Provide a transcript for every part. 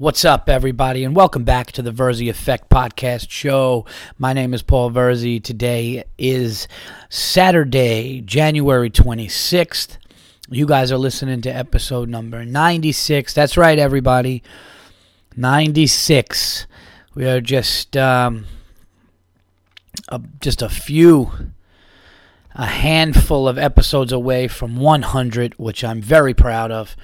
What's up, everybody, and welcome back to the Verzi Effect Podcast Show. My name is Paul Verzi. Today is Saturday, January 26th. You guys are listening to episode number 96. That's right, everybody. 96. We are just um, a, just a few, a handful of episodes away from 100, which I'm very proud of.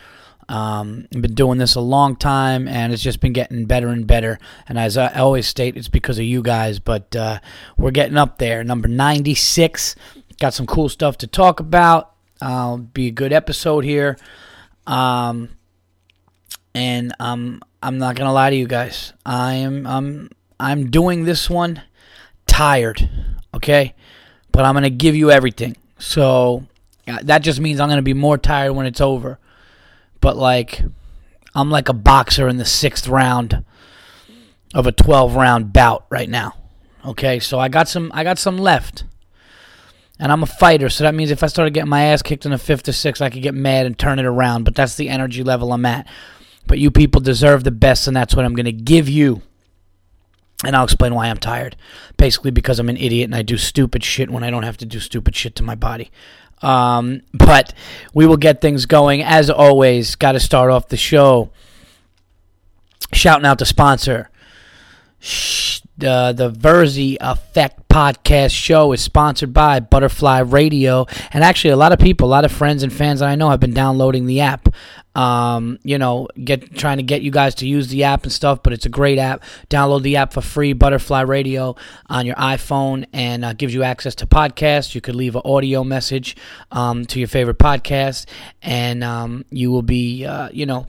Um, I've been doing this a long time, and it's just been getting better and better. And as I always state, it's because of you guys. But uh, we're getting up there. Number 96. Got some cool stuff to talk about. Uh, be a good episode here. Um, and um, I'm not gonna lie to you guys. I am I'm I'm doing this one tired. Okay, but I'm gonna give you everything. So uh, that just means I'm gonna be more tired when it's over but like I'm like a boxer in the sixth round of a 12 round bout right now. Okay, so I got some I got some left. And I'm a fighter, so that means if I started getting my ass kicked in the fifth or sixth, I could get mad and turn it around. But that's the energy level I'm at. But you people deserve the best, and that's what I'm going to give you. And I'll explain why I'm tired. Basically, because I'm an idiot and I do stupid shit when I don't have to do stupid shit to my body. Um, but we will get things going. As always, got to start off the show shouting out the sponsor. Uh, the Verzi Effect podcast show is sponsored by Butterfly Radio, and actually, a lot of people, a lot of friends and fans that I know have been downloading the app. Um, you know, get trying to get you guys to use the app and stuff, but it's a great app. Download the app for free, Butterfly Radio, on your iPhone, and uh, gives you access to podcasts. You could leave an audio message um, to your favorite podcast, and um, you will be, uh, you know,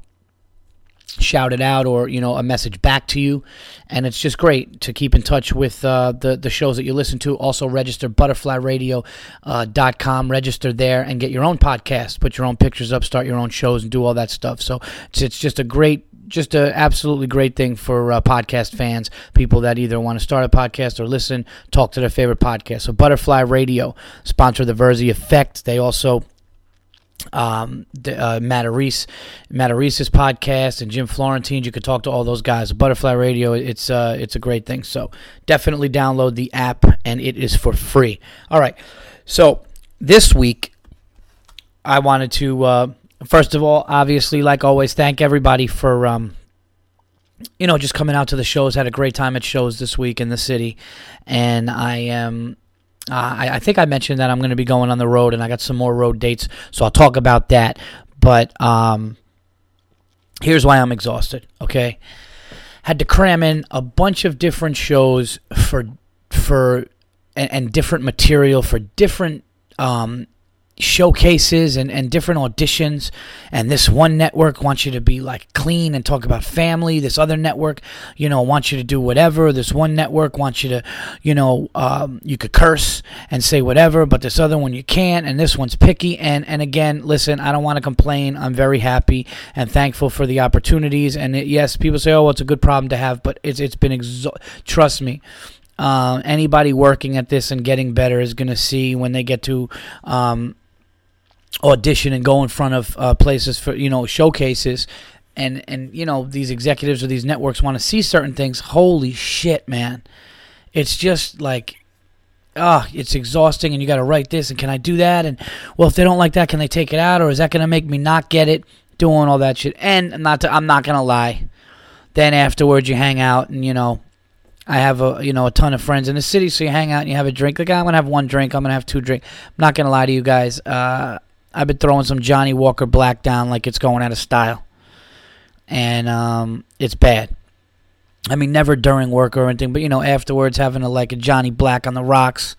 shouted out or you know a message back to you. And it's just great to keep in touch with uh, the the shows that you listen to. Also register butterflyradio.com uh, register there and get your own podcast. Put your own pictures up start your own shows and do all that stuff. So it's, it's just a great just a absolutely great thing for uh, podcast fans, people that either want to start a podcast or listen, talk to their favorite podcast. So Butterfly Radio sponsor the Verzi Effect. They also um, uh, Matt Reese's podcast, and Jim Florentine. You could talk to all those guys. Butterfly Radio, it's uh, it's a great thing. So definitely download the app, and it is for free. All right. So this week, I wanted to uh, first of all, obviously, like always, thank everybody for um, you know just coming out to the shows. Had a great time at shows this week in the city, and I am uh, I, I, think I mentioned that I'm going to be going on the road, and I got some more road dates, so I'll talk about that. But um, here's why I'm exhausted. Okay, had to cram in a bunch of different shows for for and, and different material for different um, showcases and, and different auditions and this one network wants you to be like clean and talk about family. This other network you know wants you to do whatever. This one network wants you to you know um, you could curse and say whatever but this other one you can't and this one's picky. And and again listen i don't want to complain. I'm very happy and thankful for the opportunities. And it, yes people say oh well, it's a good problem to have but it's it's been exo- trust me uh, anybody working at this and getting better is going to see when they get to um, audition and go in front of uh, places for you know showcases. And and you know these executives or these networks want to see certain things. Holy shit man. It's just like ah, it's exhausting and you got to write this and can I do that? And well if they don't like that can they take it out? Or is that going to make me not get it? Doing all that shit. And not to, I'm not going to lie. Then afterwards you hang out and you know I have a you know a ton of friends in the city. So you hang out and you have a drink. Like I'm to have one drink. I'm to have two drink. I'm not to lie to you guys. Uh I've been throwing some Johnnie Walker Black down like it's going out of style, and um, it's bad. I mean, never during work or anything, but you know, afterwards having a like a Johnnie Black on the rocks,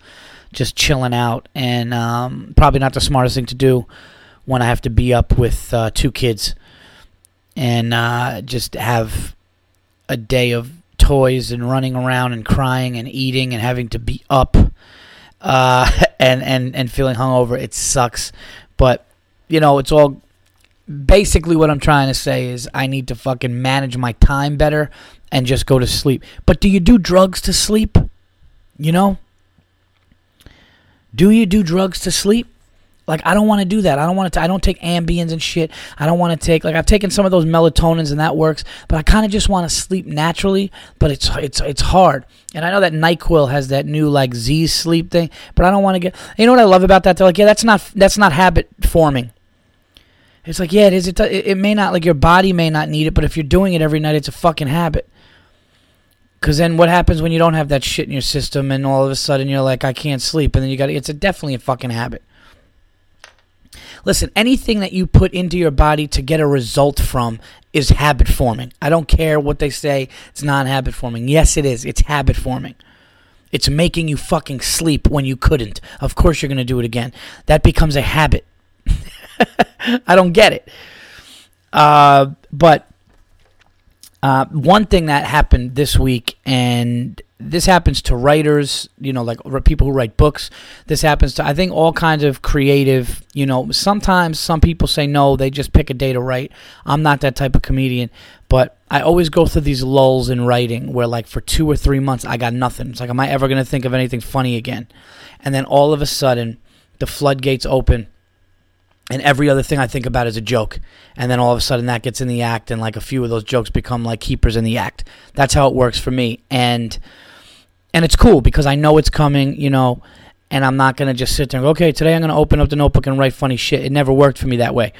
just chilling out, and um, probably not the smartest thing to do when I have to be up with uh, two kids and uh, just have a day of toys and running around and crying and eating and having to be up uh, and and and feeling hungover. It sucks, but, you know, it's all basically what I'm trying to say is I need to fucking manage my time better and just go to sleep. But do you do drugs to sleep? You know? Do you do drugs to sleep? Like I don't want to do that. I don't want to. I don't take Ambiens and shit. I don't want to take like I've taken some of those melatonins and that works, but I kind of just want to sleep naturally. But it's it's it's hard. And I know that Nyquil has that new like Z sleep thing, but I don't want to get. You know what I love about that? They're like, yeah, that's not that's not habit forming. It's like, yeah, it is. It, it may not like your body may not need it, but if you're doing it every night, it's a fucking habit. Because then what happens when you don't have that shit in your system and all of a sudden you're like, I can't sleep, and then you got it's a definitely a fucking habit. Listen, anything that you put into your body to get a result from is habit forming. I don't care what they say, it's not habit forming. Yes, it is. It's habit forming. It's making you fucking sleep when you couldn't. Of course, you're going to do it again. That becomes a habit. I don't get it. Uh, but uh, one thing that happened this week, and this happens to writers, you know, like people who write books. This happens to, I think, all kinds of creative, you know, sometimes some people say no, they just pick a day to write. I'm not that type of comedian, but I always go through these lulls in writing where, like, for two or three months, I got nothing. It's like, am I ever going to think of anything funny again? And then all of a sudden, the floodgates open and every other thing I think about is a joke. And then all of a sudden that gets in the act, and like a few of those jokes become like keepers in the act. That's how it works for me. And and it's cool because I know it's coming, you know, and I'm not gonna just sit there and go, okay, today I'm gonna open up the notebook and write funny shit. It never worked for me that way.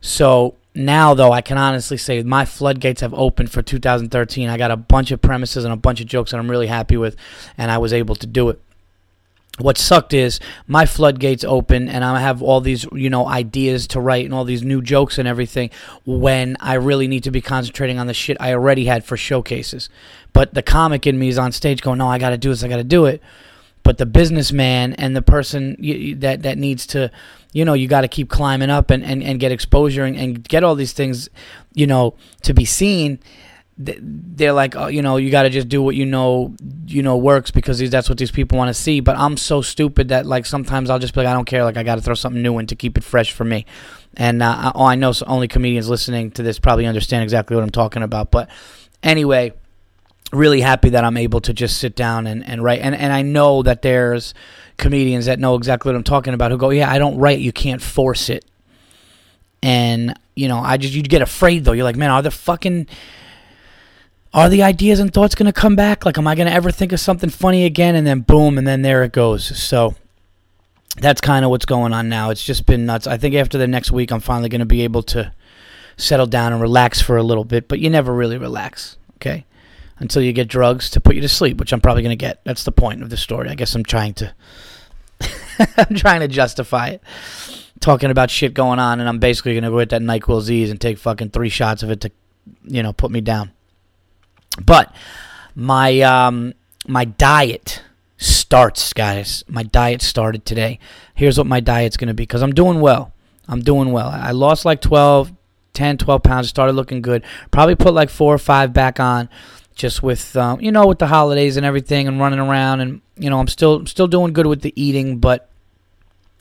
So now though I can honestly say my floodgates have opened for 2013. I got a bunch of premises and a bunch of jokes that I'm really happy with, and I was able to do it what sucked is my floodgates open and I have all these, you know, ideas to write and all these new jokes and everything when I really need to be concentrating on the shit I already had for showcases. But the comic in me is on stage going, "No, I got to do this. I got to do it." But the businessman and the person that that needs to, you know, you got to keep climbing up and, and, and get exposure and, and get all these things, you know, to be seen they're like, oh, you know, you got to just do what you know, you know, works because that's what these people want to see. But I'm so stupid that like sometimes I'll just be like, I don't care. Like I got to throw something new in to keep it fresh for me. And uh, oh, I know only comedians listening to this probably understand exactly what I'm talking about. But anyway, really happy that I'm able to just sit down and, and write. And and I know that there's comedians that know exactly what I'm talking about who go, yeah, I don't write. You can't force it. And you know, I just you get afraid though. You're like, man, are the fucking are the ideas and thoughts going to come back? Like, am I going to ever think of something funny again? And then boom, and then there it goes. So that's kind of what's going on now. It's just been nuts. I think after the next week, I'm finally going to be able to settle down and relax for a little bit, but you never really relax, okay? Until you get drugs to put you to sleep, which I'm probably going to get. That's the point of the story. I guess I'm trying to. I'm trying to justify it. Talking about shit going on, and I'm basically going to go get that NyQuil Z's and take fucking three shots of it to, you know, put me down. But my um, my diet starts, guys. My diet started today. Here's what my diet's going to be because I'm doing well. I'm doing well. I lost like 12, 10, 12 pounds. Started looking good. Probably put like four or five back on just with um, you know with the holidays and everything and running around and you know I'm still still doing good with the eating but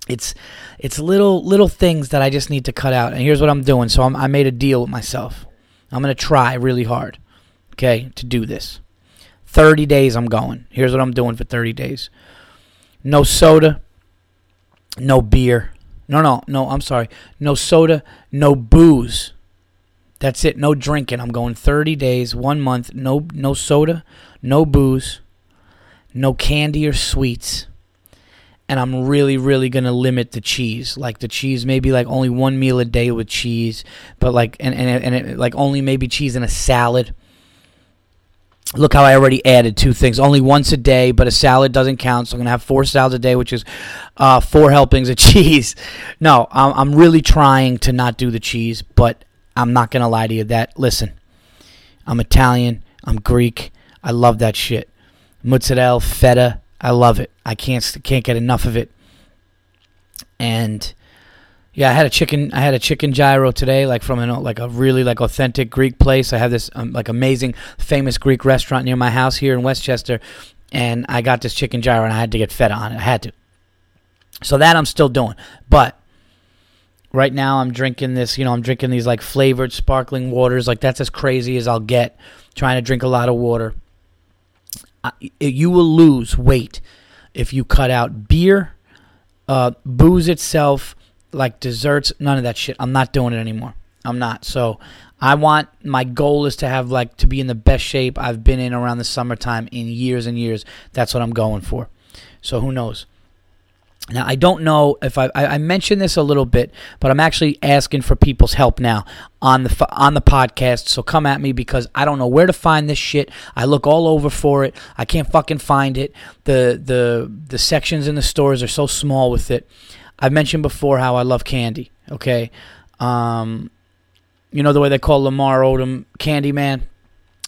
it's it's little little things that I just need to cut out and here's what I'm doing so I'm, I made a deal with myself I'm gonna try really hard okay, to do this. 30 days I'm going. Here's what I'm doing for 30 days no soda, no beer. No, no, no, I'm sorry. No soda, no booze. That's it. No drinking. I'm going 30 days, one month. No, no soda, no booze, no candy or sweets. And I'm really, really gonna limit the cheese. Like the cheese, maybe like only one meal a day with cheese, but like and and, and it, like only maybe cheese in a salad Look how I already added two things. Only once a day, but a salad doesn't count. So I'm going to have four salads a day, which is uh, four helpings of cheese. No, I'm, I'm really trying to not do the cheese, but I'm not going to lie to you that, listen, I'm Italian, I'm Greek, I love that shit. Mozzarella, feta, I love it. I can't can't get enough of it. And yeah, I had a chicken. I had a chicken gyro today, like from an like a really like authentic Greek place. I have this um, like amazing, famous Greek restaurant near my house here in Westchester, and I got this chicken gyro, and I had to get fed on it. I had to. So that I'm still doing, but right now I'm drinking this. You know, I'm drinking these like flavored sparkling waters. Like that's as crazy as I'll get. Trying to drink a lot of water. you will lose weight if you cut out beer Uh, booze itself, like desserts, none of that shit. I'm not doing it anymore. I'm not. So I want my goal is to have like to be in the best shape I've been in around the summertime in years and years. That's what I'm going for. So who knows? Now I don't know if I, I mentioned this a little bit, but I'm actually asking for people's help now on the on the podcast. So come at me because I don't know where to find this shit. I look all over for it. I can't fucking find it. The the the sections in the stores are so small with it. I've mentioned before how I love candy. Okay, um, you know the way they call Lamar Odom Candy Man.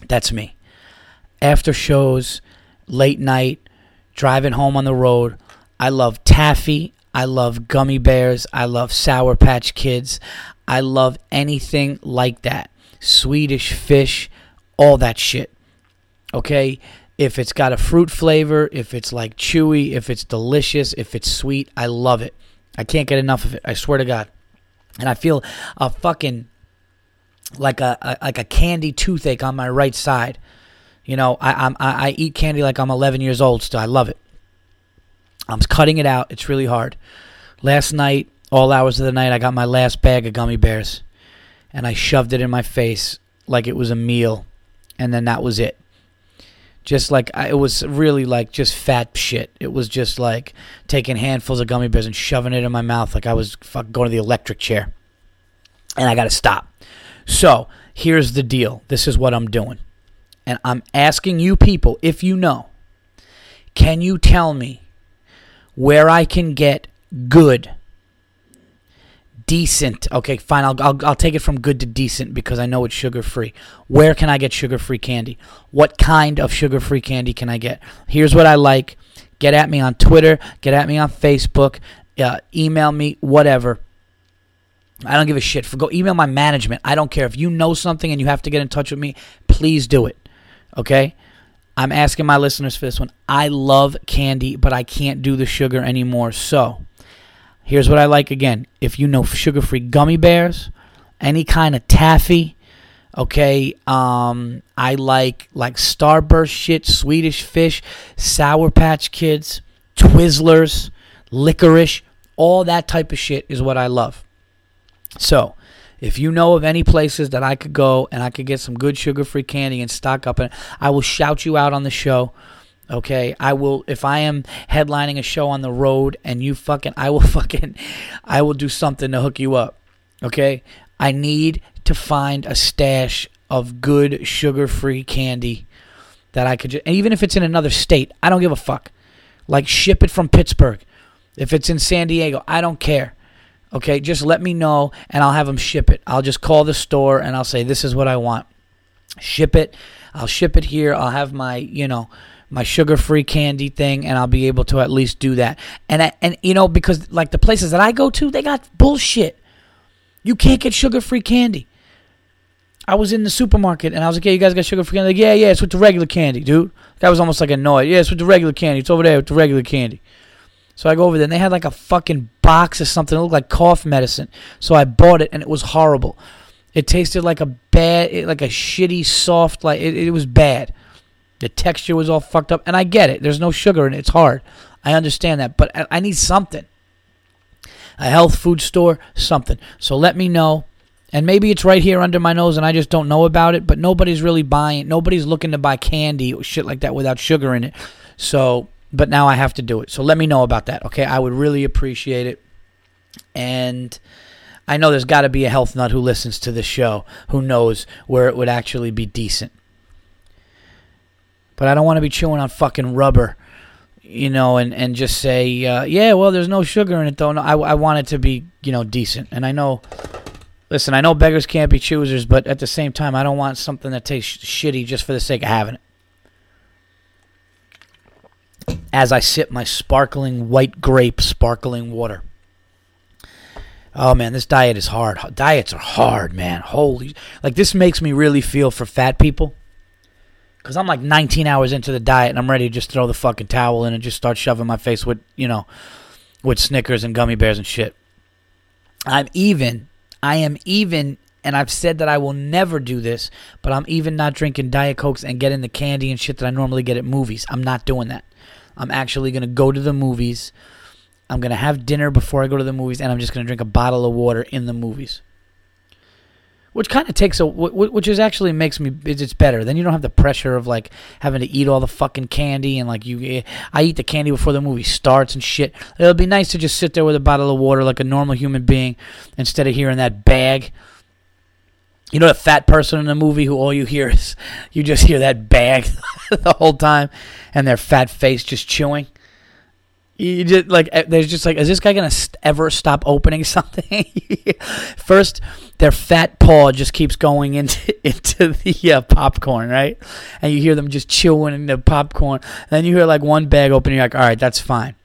That's me. After shows, late night, driving home on the road. I love taffy. I love gummy bears. I love Sour Patch Kids. I love anything like that. Swedish fish, all that shit. Okay? If it's got a fruit flavor, if it's like chewy, if it's delicious, if it's sweet, I love it. I can't get enough of it. I swear to God. And I feel a fucking like a, a like a candy toothache on my right side. You know, I I'm, I eat candy like I'm 11 years old still. I love it. I'm cutting it out. It's really hard. Last night, all hours of the night, I got my last bag of gummy bears and I shoved it in my face like it was a meal. And then that was it. Just like, I, it was really like just fat shit. It was just like taking handfuls of gummy bears and shoving it in my mouth like I was fucking going to the electric chair. And I got to stop. So here's the deal this is what I'm doing. And I'm asking you people, if you know, can you tell me where I can get good, decent. Okay, fine. I'll, I'll, I'll take it from good to decent because I know it's sugar free. Where can I get sugar free candy? What kind of sugar free candy can I get? Here's what I like. Get at me on Twitter. Get at me on Facebook. Uh, email me. Whatever. I don't give a shit. For go email my management. I don't care if you know something and you have to get in touch with me. Please do it. Okay. I'm asking my listeners for this one. I love candy, but I can't do the sugar anymore. So, here's what I like again. If you know sugar free gummy bears, any kind of taffy, okay, um, I like like Starburst shit, Swedish fish, Sour Patch Kids, Twizzlers, licorice, all that type of shit is what I love. So, if you know of any places that I could go and I could get some good sugar free candy and stock up, and I will shout you out on the show. Okay, I will if I am headlining a show on the road and you fucking I will fucking I will do something to hook you up. Okay? I need to find a stash of good sugar-free candy that I could just, even if it's in another state, I don't give a fuck. Like ship it from Pittsburgh. If it's in San Diego, I don't care. Okay, just let me know and I'll have them ship it. I'll just call the store and I'll say this is what I want. Ship it. I'll ship it here. I'll have my, you know, my sugar-free candy thing and I'll be able to at least do that. And I, and you know because like the places that I go to, they got bullshit. You can't get sugar-free candy. I was in the supermarket and I was like, "Yeah, you guys got sugar-free candy?" Like, "Yeah, yeah, it's with the regular candy, dude." That was almost like annoyed. "Yeah, it's with the regular candy. It's over there with the regular candy." So I go over there and they had like a fucking box or something. It looked like cough medicine. So I bought it and it was horrible. It tasted like a bad, like a shitty, soft, like it, it was bad. The texture was all fucked up. And I get it. There's no sugar in it. It's hard. I understand that. But I, I need something. A health food store, something. So let me know. And maybe it's right here under my nose and I just don't know about it. But nobody's really buying, nobody's looking to buy candy or shit like that without sugar in it. So but now I have to do it. So let me know about that, okay? I would really appreciate it. And I know there's got to be a health nut who listens to this show who knows where it would actually be decent. But I don't want to be chewing on fucking rubber, you know, and, and just say, uh, yeah, well, there's no sugar in it, though. No, I, I want it to be, you know, decent. And I know, listen, I know beggars can't be choosers, but at the same time, I don't want something that tastes shitty just for the sake of having it as I sip my sparkling white grape sparkling water. Oh man, this diet is hard. Diets are hard, man. Holy, like this makes me really feel for fat people. Cause I'm like 19 hours into the diet and I'm ready to just throw the fucking towel in and just start shoving my face with, you know, with Snickers and gummy bears and shit. I'm even, I am even, and I've said that I will never do this, but I'm even not drinking Diet Cokes and getting the candy and shit that I normally get at movies. I'm not doing that. I'm actually going to go to the movies I'm going to have dinner before I go to the movies, and I'm just going to drink a bottle of water in the movies. Which kind of takes a, which is actually makes me, it's better. Then you don't have the pressure of like having to eat all the fucking candy and like you, eh, I eat the candy before the movie starts and shit. It'll be nice to just sit there with a bottle of water like a normal human being instead of hearing that bag. You know the fat person in the movie who all you hear is, you just hear that bag the whole time and their fat face just chewing. You just like there's just like is this guy gonna ever stop opening something? First, their fat paw just keeps going into into the uh, popcorn, right? And you hear them just chewing in the popcorn. then you hear like one bag open. You're like, all right, that's fine.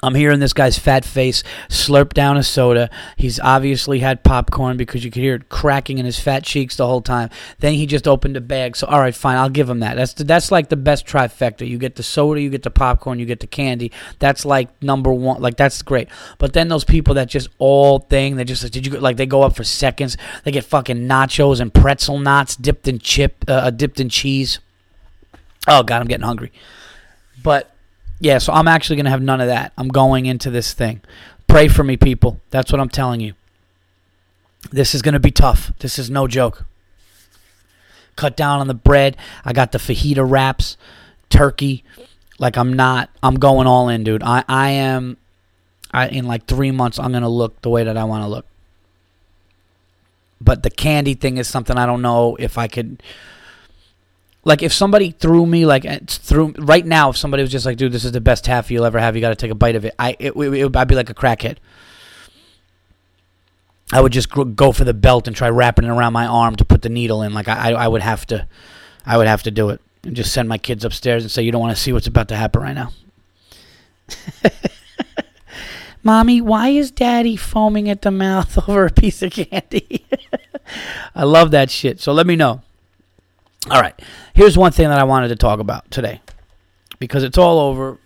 I'm hearing this guy's fat face slurp down a soda. He's obviously had popcorn because you could hear it cracking in his fat cheeks the whole time. Then he just opened a bag. So all right, fine, I'll give him that. That's the, that's like the best trifecta. You get the soda, you get the popcorn, you get the candy. That's like number one. Like that's great. But then those people that just all thing, they just like, did you like they go up for seconds. They get fucking nachos and pretzel knots dipped in chip, uh, uh dipped in cheese. Oh god, I'm getting hungry. But yeah, so I'm actually going to have none of that. I'm going into this thing. Pray for me, people. That's what I'm telling you. This is going to be tough. This is no joke. Cut down on the bread. I got the fajita wraps, turkey. Like I'm not. I'm going all in, dude. I I am. I in like three months I'm gonna look the way that I want to look. But the candy thing is something I don't know if I could like if somebody threw me like threw right now, if somebody was just like, "Dude, this is the best taffy you'll ever have. You got to take a bite of it." I it, it, it, I'd be like a crackhead. I would just go for the belt and try wrapping it around my arm to put the needle in. Like I, I would have to, I would have to do it and just send my kids upstairs and say, "You don't want to see what's about to happen right now." Mommy, why is Daddy foaming at the mouth over a piece of candy? I love that shit. So let me know. All right. Here's one thing that I wanted to talk about today because it's all over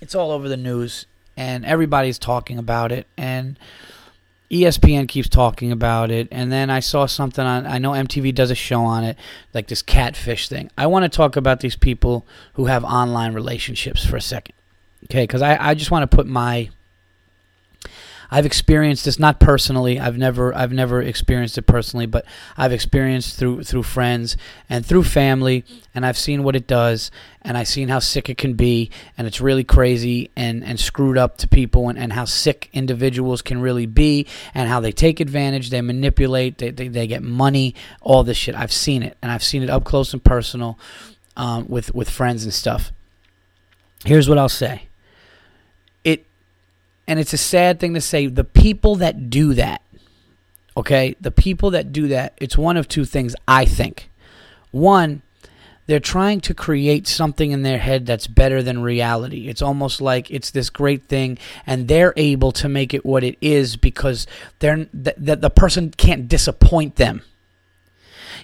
it's all over the news and everybody's talking about it and ESPN keeps talking about it and then I saw something on I know MTV does a show on it like this catfish thing. I want to talk about these people who have online relationships for a second. Okay, cuz I I just want to put my I've experienced this not personally. I've never I've never experienced it personally, but I've experienced through through friends and through family, and I've seen what it does, and I've seen how sick it can be, and it's really crazy and and screwed up to people, and, and how sick individuals can really be, and how they take advantage, they manipulate, they they, they get money, all this shit. I've seen it, and I've seen it up close and personal um, with with friends and stuff. Here's what I'll say and it's a sad thing to say, the people that do that, okay, the people that do that, it's one of two things, I think. One, they're trying to create something in their head that's better than reality. It's almost like it's this great thing, and they're able to make it what it is because they're that the person can't disappoint them.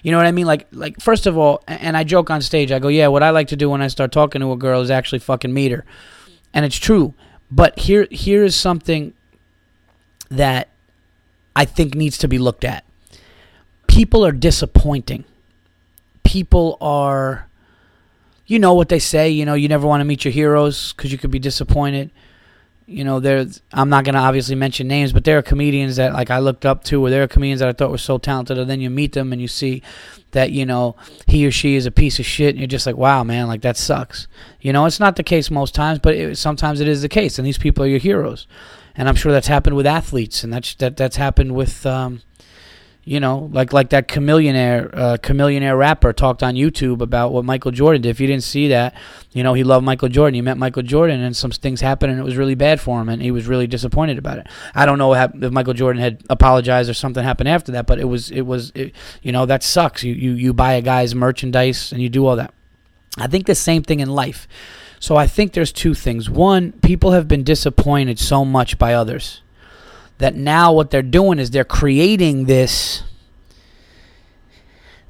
You know what I mean? Like, like first of all, and I joke on stage. I go, "Yeah, what I like to do when I start talking to a girl is actually fucking meet her," and it's true. But here here is something that I think needs to be looked at. People are disappointing. People are you know what they say, you know, you never want to meet your heroes cuz you could be disappointed. You know, there's I'm not to obviously mention names, but there are comedians that like I looked up to or there are comedians that I thought were so talented and then you meet them and you see that you know he or she is a piece of shit and you're just like wow man like that sucks. You know it's not the case most times but it, sometimes it is the case and these people are your heroes. And i'm sure that's happened with athletes and that's that that's happened with um, you know, like like that Chamillionaire uh, rapper talked on YouTube about what Michael Jordan did. If you didn't see that, you know, he loved Michael Jordan. He met Michael Jordan, and some things happened, and it was really bad for him, and he was really disappointed about it. I don't know if Michael Jordan had apologized or something happened after that, but it was it was it, you know that sucks. You you you buy a guy's merchandise and you do all that. I think the same thing in life. So I think there's two things. One, people have been disappointed so much by others that now what they're doing is they're creating this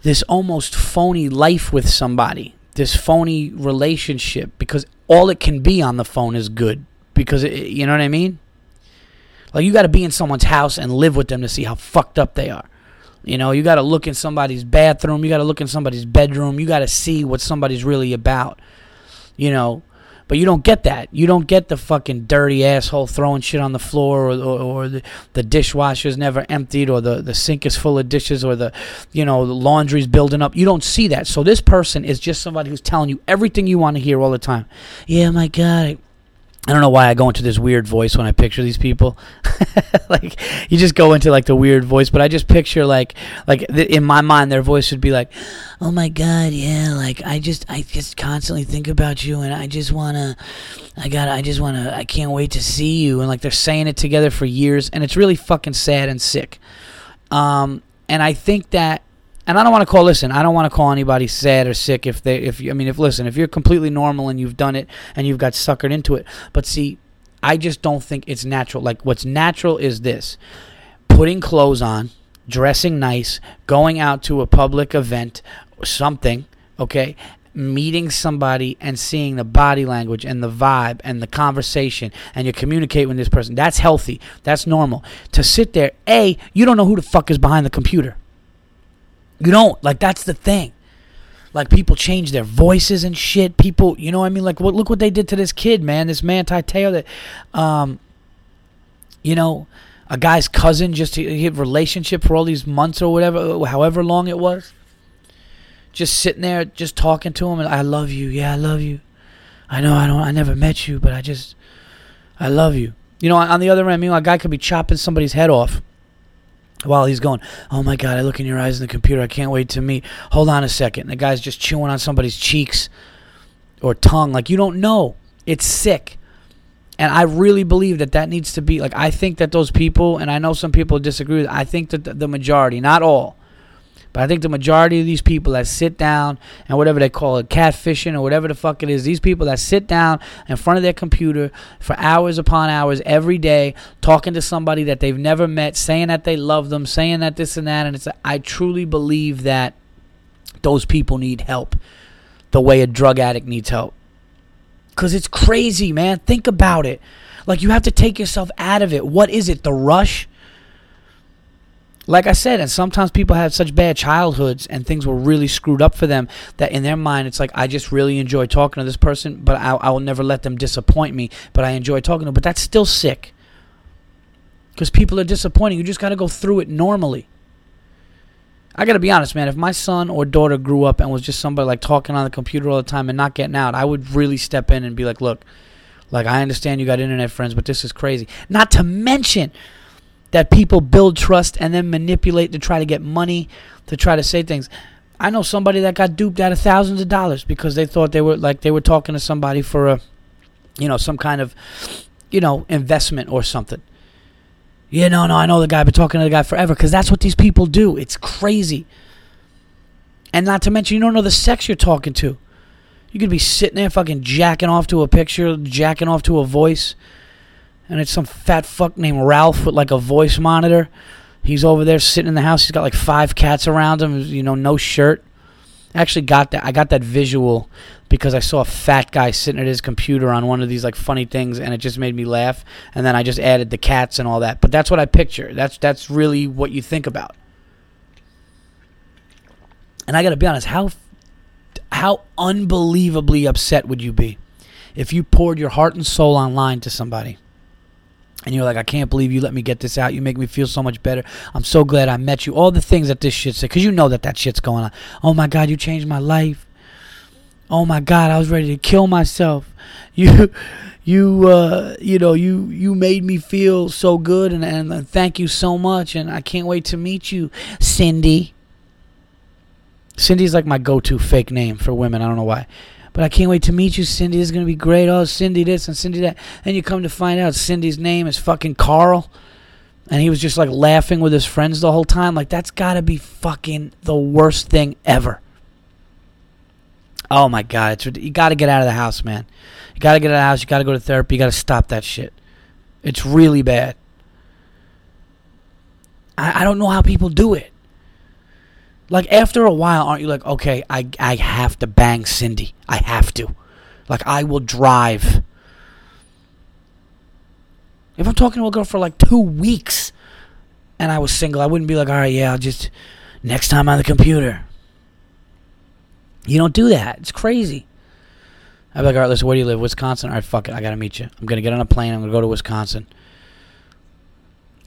this almost phony life with somebody, this phony relationship because all it can be on the phone is good because it, you know what I mean? Like you got to be in someone's house and live with them to see how fucked up they are. You know, you got to look in somebody's bathroom, you got to look in somebody's bedroom, you got to see what somebody's really about. You know, But you don't get that. You don't get the fucking dirty asshole throwing shit on the floor, or, or, or the, the dishwasher's never emptied, or the, the sink is full of dishes, or the you know the laundry's building up. You don't see that. So this person is just somebody who's telling you everything you want to hear all the time. Yeah, my God, I don't know why I go into this weird voice when I picture these people. like you just go into like the weird voice, but I just picture like like th- in my mind their voice would be like, "Oh my god, yeah, like I just I just constantly think about you and I just want to I got I just want to I can't wait to see you." And like they're saying it together for years and it's really fucking sad and sick. Um and I think that and I don't want to call. Listen, I don't want to call anybody sad or sick if they. If you, I mean, if listen, if you're completely normal and you've done it and you've got suckered into it, but see, I just don't think it's natural. Like what's natural is this: putting clothes on, dressing nice, going out to a public event, something. Okay, meeting somebody and seeing the body language and the vibe and the conversation and you communicate with this person that's healthy that's normal to sit there a you don't know who the fuck is behind the computer you don't. Like that's the thing. Like people change their voices and shit. People, you know what I mean? Like what look what they did to this kid, man. This Manti Te'o that um you know, a guy's cousin just a relationship for all these months or whatever, however long it was. Just sitting there, just talking to him, and I love you. Yeah, I love you. I know I don't. I never met you, but I just, I love you. You know, on the other end, mean a guy could be chopping somebody's head off while he's going, oh my God, I look in your eyes in the computer. I can't wait to meet. Hold on a second. And the guy's just chewing on somebody's cheeks or tongue. Like, you don't know. It's sick. And I really believe that that needs to be, like, I think that those people, and I know some people disagree with, I think that the majority, not all, but I think the majority of these people that sit down and whatever they call it, catfishing or whatever the fuck it is, these people that sit down in front of their computer for hours upon hours every day, talking to somebody that they've never met, saying that they love them, saying that this and that, and it's I truly believe that those people need help the way a drug addict needs help. Cause it's crazy, man. Think about it. Like you have to take yourself out of it. What is it? The rush? Like I said, and sometimes people have such bad childhoods and things were really screwed up for them that in their mind it's like I just really enjoy talking to this person, but I, I will never let them disappoint me. But I enjoy talking to them. But that's still sick because people are disappointing. You just got to go through it normally. I got to be honest, man. If my son or daughter grew up and was just somebody like talking on the computer all the time and not getting out, I would really step in and be like, look, like I understand you got internet friends, but this is crazy. Not to mention that people build trust and then manipulate to try to get money to try to say things. I know somebody that got duped out of thousands of dollars because they thought they were like they were talking to somebody for a you know some kind of you know investment or something. Yeah, no, no, I know the guy, been talking to the guy forever because that's what these people do. It's crazy. And not to mention, you don't know the sex you're talking to. You could be sitting there fucking jacking off to a picture, jacking off to a voice and it's some fat fuck named Ralph with like a voice monitor. He's over there sitting in the house. He's got like five cats around him. You know, no shirt. I actually got that. I got that visual because I saw a fat guy sitting at his computer on one of these like funny things, and it just made me laugh. And then I just added the cats and all that. But that's what I picture. That's that's really what you think about. And I got to be honest, how how unbelievably upset would you be if you poured your heart and soul online to somebody? And you're like, I can't believe you let me get this out. You make me feel so much better. I'm so glad I met you. All the things that this shit said, because you know that that shit's going on. Oh my God, you changed my life. Oh my God, I was ready to kill myself. You, you, uh, you know, you you made me feel so good, and, and thank you so much. And I can't wait to meet you, Cindy. Cindy's like my go-to fake name for women. I don't know why. But I can't wait to meet you, Cindy. This is going to be great. Oh, Cindy this and Cindy that. And you come to find out Cindy's name is fucking Carl. And he was just like laughing with his friends the whole time. Like, that's got to be fucking the worst thing ever. Oh my God. It's, you got to get out of the house, man. You got to get out of the house. You got to go to therapy. You got to stop that shit. It's really bad. I, I don't know how people do it. Like after a while, aren't you like, okay, I I have to bang Cindy. I have to. Like I will drive. If I'm talking to a girl for like two weeks and I was single, I wouldn't be like, all right, yeah, I'll just next time on the computer. You don't do that. It's crazy. I'd be like, all right, listen, where do you live? Wisconsin. All right, fuck it. I gotta meet you. I'm gonna get on a plane. I'm gonna go to Wisconsin.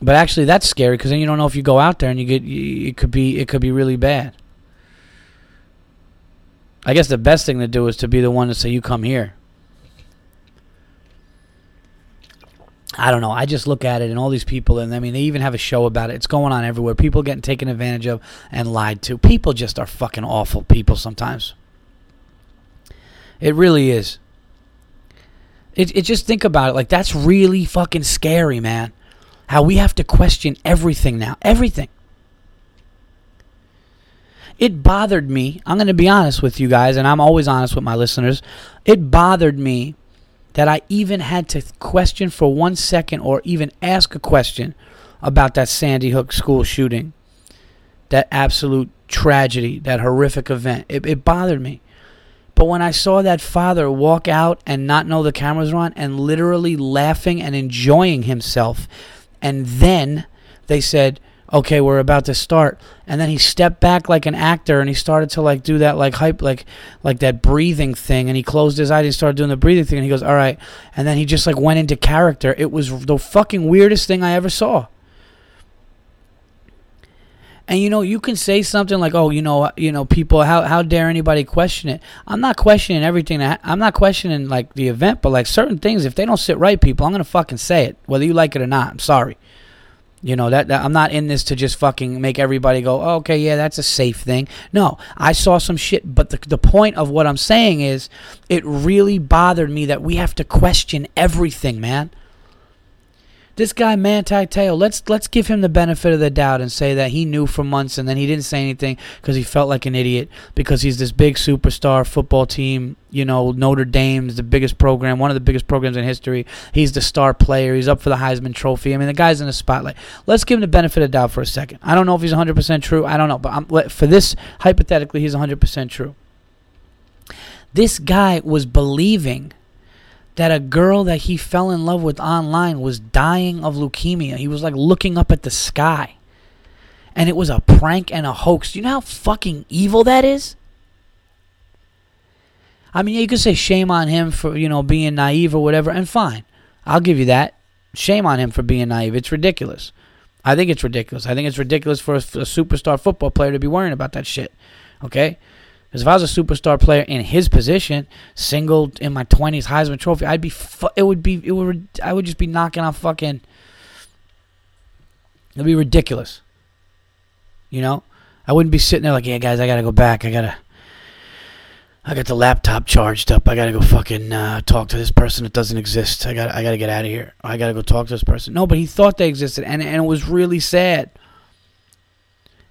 But actually, that's scary because then you don't know if you go out there and you get you, it could be it could be really bad. I guess the best thing to do is to be the one to say you come here. I don't know. I just look at it and all these people, and I mean, they even have a show about it. It's going on everywhere. People getting taken advantage of and lied to. People just are fucking awful people sometimes. It really is. It, it just think about it. Like, that's really fucking scary, man. How we have to question everything now. Everything. It bothered me. I'm going to be honest with you guys, and I'm always honest with my listeners. It bothered me that I even had to question for one second or even ask a question about that Sandy Hook school shooting. That absolute tragedy, that horrific event. It, it bothered me. But when I saw that father walk out and not know the cameras were on and literally laughing and enjoying himself, and then they said, okay, we're about to start. And then he stepped back like an actor and he started to like do that like hype like like that breathing thing and he closed his eyes and started doing the breathing thing and he goes, All right and then he just like went into character. It was the fucking weirdest thing I ever saw. And you know, you can say something like, "Oh, you know, you know, people, how how dare anybody question it?" I'm not questioning everything. That, I'm not questioning like the event, but like certain things, if they don't sit right, people, I'm gonna fucking say it, whether you like it or not. I'm sorry. You know that, that, I'm not in this to just fucking make everybody go, oh, okay, yeah, that's a safe thing. No, I saw some shit, but the the point of what I'm saying is, it really bothered me that we have to question everything, man. This guy Manti Te'o, let's let's give him the benefit of the doubt and say that he knew for months and then he didn't say anything because he felt like an idiot because he's this big superstar football team. You know, Notre Dame's the biggest program, one of the biggest programs in history. He's the star player. He's up for the Heisman Trophy. I mean, the guy's in the spotlight. Let's give him the benefit of the doubt for a second. I don't know if he's 100% true. I don't know, but I'm, for this hypothetically, he's 100% true. This guy was believing that a girl that he fell in love with online was dying of leukemia. He was like looking up at the sky. And it was a prank and a hoax. Do you know how fucking evil that is? I mean, you could say shame on him for, you know, being naive or whatever, and fine. I'll give you that. Shame on him for being naive. It's ridiculous. I think it's ridiculous. I think it's ridiculous for a, a superstar football player to be worrying about that shit. Okay? Because if I was a superstar player in his position, single in my twenties, Heisman Trophy, I'd be. Fu- it would be. It would. I would just be knocking on fucking. It'd be ridiculous. You know, I wouldn't be sitting there like, yeah, guys, I gotta go back. I gotta. I got the laptop charged up. I gotta go fucking uh, talk to this person that doesn't exist. I got. I gotta get out of here. I gotta go talk to this person. No, but he thought they existed, and and it was really sad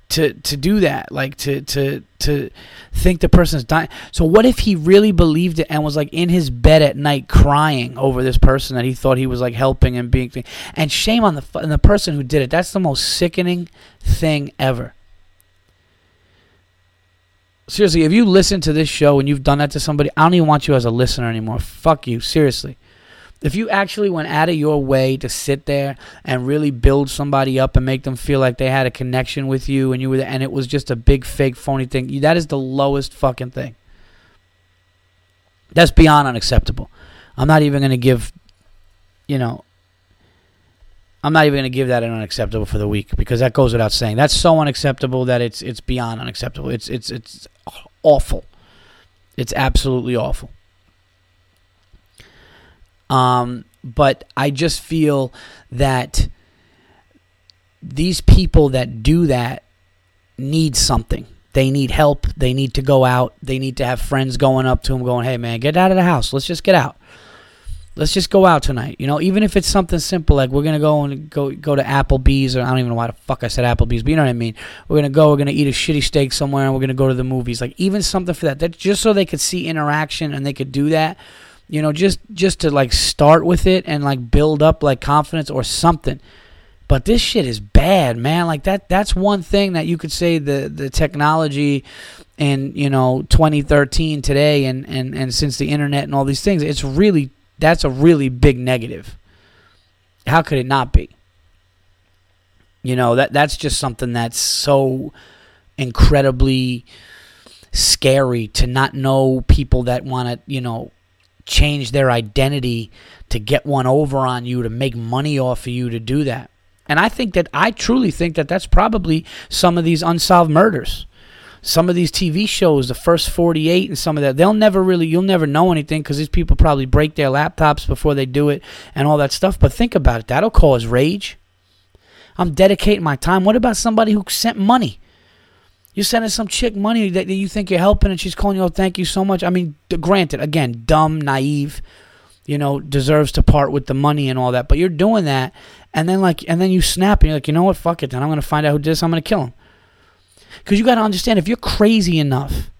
to to do that like to to to think the person's dying so what if he really believed it and was like in his bed at night crying over this person that he thought he was like helping and being and shame on the on the person who did it. That's the most sickening thing ever. Seriously if you listen to this show and you've done that to somebody i don't even want you as a listener anymore. Fuck you. Seriously if you actually went out of your way to sit there and really build somebody up and make them feel like they had a connection with you and you were there, and it was just a big fake phony thing, that is the lowest fucking thing. That's beyond unacceptable. I'm not even going to give, you know, I'm not even going to give that an unacceptable for the week because that goes without saying. That's so unacceptable that it's it's beyond unacceptable. It's it's it's awful. It's absolutely awful. Um, but I just feel that these people that do that need something. They need help. They need to go out. They need to have friends going up to them, going, "Hey, man, get out of the house. Let's just get out. Let's just go out tonight." You know, even if it's something simple like we're gonna go and go go to Applebee's, or I don't even know why the fuck I said Applebee's, but you know what I mean. We're gonna go. We're gonna eat a shitty steak somewhere, and we're gonna go to the movies. Like even something for that. That just so they could see interaction and they could do that you know just just to like start with it and like build up like confidence or something. But this shit is bad man. Like that that's one thing that you could say the the technology and you know 2013 today and and and since the internet and all these things it's really that's a really big negative. How could it not be? You know that that's just something that's so incredibly scary to not know people that want to you know change their identity to get one over on you, to make money off of you, to do that. And I think that, I truly think that that's probably some of these unsolved murders. Some of these TV shows, the first 48 and some of that, they'll never really, you'll never know anything because these people probably break their laptops before they do it and all that stuff. But think about it, that'll cause rage. I'm dedicating my time. What about somebody who sent money? You're sending some chick money that you think you're helping, and she's calling you, oh, thank you so much. I mean, granted, again, dumb, naive, you know, deserves to part with the money and all that. But you're doing that, and then like, and then you snap, and you're like, you know what? Fuck it. Then I'm gonna find out who did this. I'm gonna kill him. Because you got to understand, if you're crazy enough